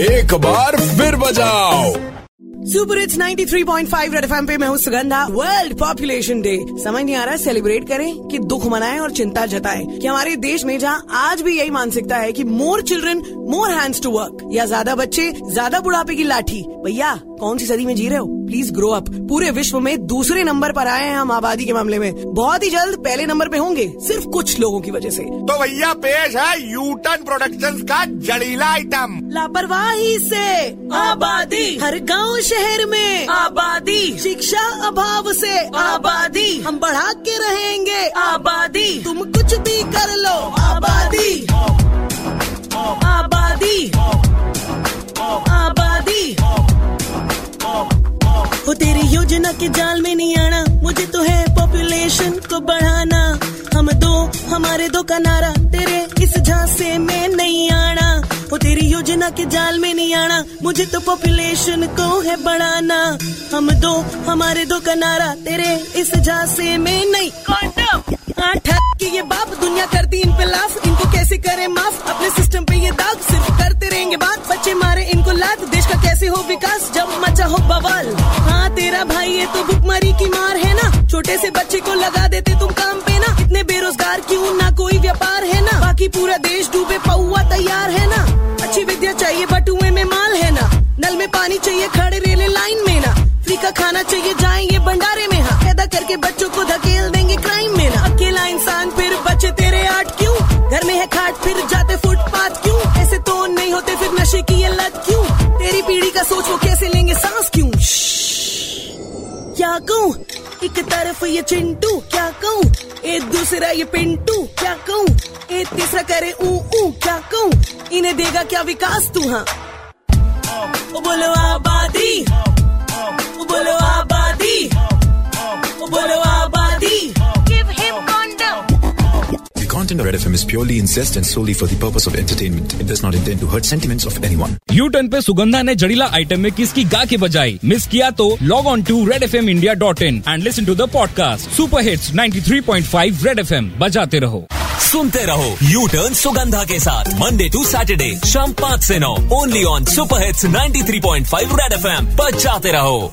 एक बार फिर बजाओ। सुपर इट्स 93.5 रेड एफएम पे मैं हूँ सुगंधा। वर्ल्ड पॉपुलेशन डे समझ नहीं आ रहा सेलिब्रेट करें कि दुख मनाएँ और चिंता जताएँ। कि हमारे देश में जहाँ आज भी यही मानसिकता है कि more children more hands to work या ज़्यादा बच्चे, ज़्यादा बुढ़ापे की लाठी। भैया कौन सी सदी में जी रहे हो? प्लीज़ ग्रो अप पूरे विश्व में दूसरे नंबर पर आए हैं हम आबादी के मामले में। बहुत ही जल्द पहले नंबर पे होंगे सिर्फ़ कुछ लोगों की वजह से। तो भैया पेश है यूटन प्रोडक्शंस का जड़ीला आइटम लापरवाही से आबादी। हर गाँव शहर में आबादी। शिक्षा अभाव से आबादी। हम बढ़ा के रहेंगे। वो तेरी योजना के जाल में नहीं आना। मुझे तो है पॉपुलेशन को बढ़ाना। हम दो, हमारे दो का नारा, तेरे इस झांसे में नहीं आना। वो तेरी योजना के जाल में नहीं आना। मुझे तो पॉपुलेशन को है बढ़ाना। हम दो, हमारे दो का नारा, तेरे इस झांसे में नहीं। आठ के ये बाप दुनिया करती इन पे लाफ इनको कैसे करे माफ़? अपने सिस्टम पे ये दाग सिर्फ़ करते रहेंगे बात। बच्चे मारे, इनको लात। देश का कैसे हो विकास? जब मचा हो बवाल। तेरा भाई, ये तो भुखमरी की मार है ना। छोटे से बच्चे को लगा देते तुम काम पे ना। इतने बेरोजगार क्यों ना कोई व्यापार है ना? बाकी पूरा देश डूबे पौआ तैयार है ना। अच्छी विद्या चाहिए, बटुए में माल है ना। नल में पानी चाहिए, खड़े रेले लाइन में ना। फ्री का खाना चाहिए, जाएँगे भंडारे में हाँ। पैदा करके बच्चों को धकेल देंगे क्राइम में ना। अकेला इंसान फिर बच्चे तेरे आठ क्यों? घर में है खाट, फिर जाते फुटपाथ क्यों? ऐसे तो नहीं होते, फिर नशे की लत क्यों? तेरी पीढ़ी का सोच वो कैसे लेंगे सांस? क्यों कहूँ? एक तरफ़ ये चिंटू, क्या कहूँ? एक दूसरा ये पिंटू, क्या कहूँ? एक तीसरा करे ऊ ऊ, क्या कहूँ? इन्हें देगा क्या विकास तू हाँ? बोलो आबादी। Content of Red FM is purely incest and solely for the purpose of entertainment. It does not intend to hurt sentiments of anyone. U turn पे सुगंधा ने जड़ीला आइटम में किसकी गा के बजाई? मिस किया तो log on to Red F M India dot in and listen to the podcast super hits 93.5 Red F M बजाते रहो। सुनते रहो यू टर्न सुगंधा के साथ। मंडे टू सैटरडे शाम पाँच से नौ। Only on super hits 93.5 Red FM बजाते रहो।